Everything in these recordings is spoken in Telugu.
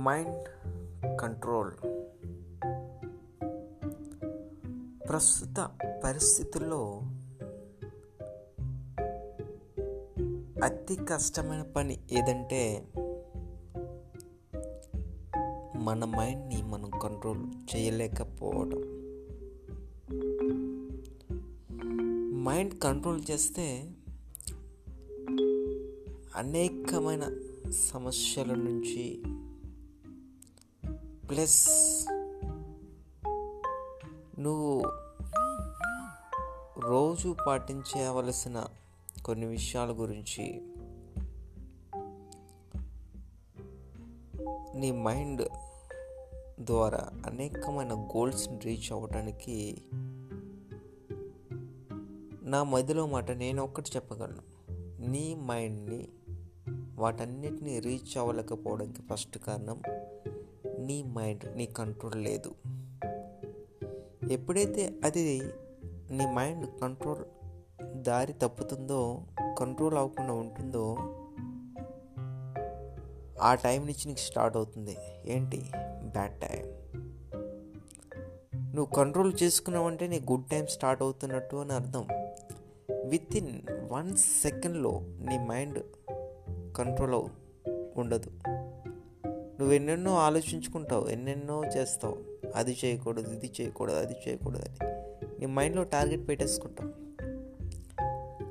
మైండ్ కంట్రోల్ ప్రస్తుత పరిస్థితుల్లో అతి కష్టమైన పని ఏదంటే మన మైండ్ని మనం కంట్రోల్ చేయలేకపోవడం. మైండ్ కంట్రోల్ చేస్తే అనేకమైన సమస్యల నుంచి ప్లస్ నువ్వు రోజు పాటించవలసిన కొన్ని విషయాల గురించి నీ మైండ్ ద్వారా అనేకమైన గోల్స్ని రీచ్ అవ్వడానికి నా మధ్యలో మాట నేను ఒక్కటి చెప్పగలను. నీ మైండ్ని వాటన్నిటిని రీచ్ అవ్వలేకపోవడానికి ఫస్ట్ కారణం నీ మైండ్ నీ కంట్రోల్ లేదు. ఎప్పుడైతే అది నీ మైండ్ కంట్రోల్ దారి తప్పుతుందో కంట్రోల్ అవ్వకుండా ఉంటుందో ఆ టైం నుంచి నీకు స్టార్ట్ అవుతుంది. ఏంటి? Bad time. నువ్వు కంట్రోల్ చేసుకున్నావంటే నీ గుడ్ టైం స్టార్ట్ అవుతున్నట్టు అని అర్థం. విత్ ఇన్ వన్ సెకండ్లో నీ మైండ్ కంట్రోల్ ఉండదు. నువ్వు ఎన్నెన్నో ఆలోచించుకుంటావు ఎన్నెన్నో చేస్తావు. అది చేయకూడదు ఇది చేయకూడదు అది చేయకూడదు అని నీ మైండ్లో టార్గెట్ పెట్టేసుకుంటావు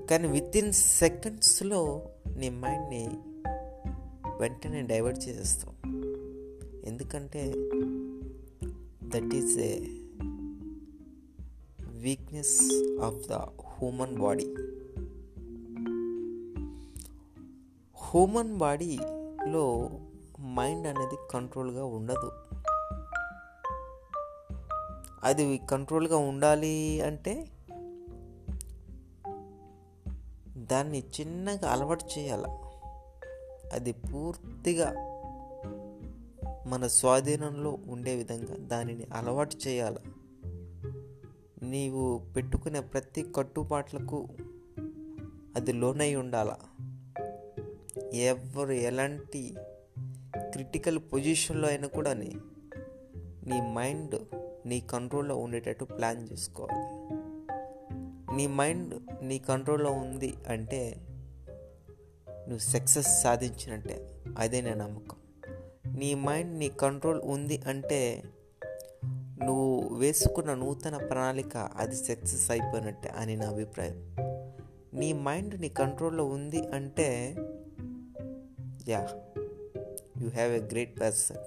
కానీ విత్ ఇన్ సెకండ్స్లో నీ మైండ్ని వెంటనే డైవర్ట్ చేసేస్తావు ఎందుకంటే that is a weakness of the human body. Human బాడీలో మైండ్ అనేది కంట్రోల్గా ఉండదు. అది కంట్రోల్గా ఉండాలి అంటే దాన్ని చిన్నగా అలవాటు చేయాల. అది పూర్తిగా మన స్వాధీనంలో ఉండే విధంగా దానిని అలవాటు చేయాలి. నీవు పెట్టుకునే ప్రతి కట్టుబాట్లకు అది లోనై ఉండాల. ఎవరు ఎలాంటి క్రిటికల్ పొజిషన్లో అయినా కూడా నీ మైండ్ నీ కంట్రోల్లో ఉండేటట్టు ప్లాన్ చేసుకోవాలి. నీ మైండ్ నీ కంట్రోల్లో ఉంది అంటే నువ్వు సక్సెస్ సాధించినట్టే. అదే నా నమ్మకం. నీ మైండ్ నీ కంట్రోల్ ఉంది అంటే నువ్వు వేసుకున్న నూతన ప్రణాళిక అది సక్సెస్ అయిపోయినట్టే అని నా అభిప్రాయం. నీ మైండ్ నీ కంట్రోల్లో ఉంది అంటే yeah You have a great person.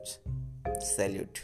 Salute.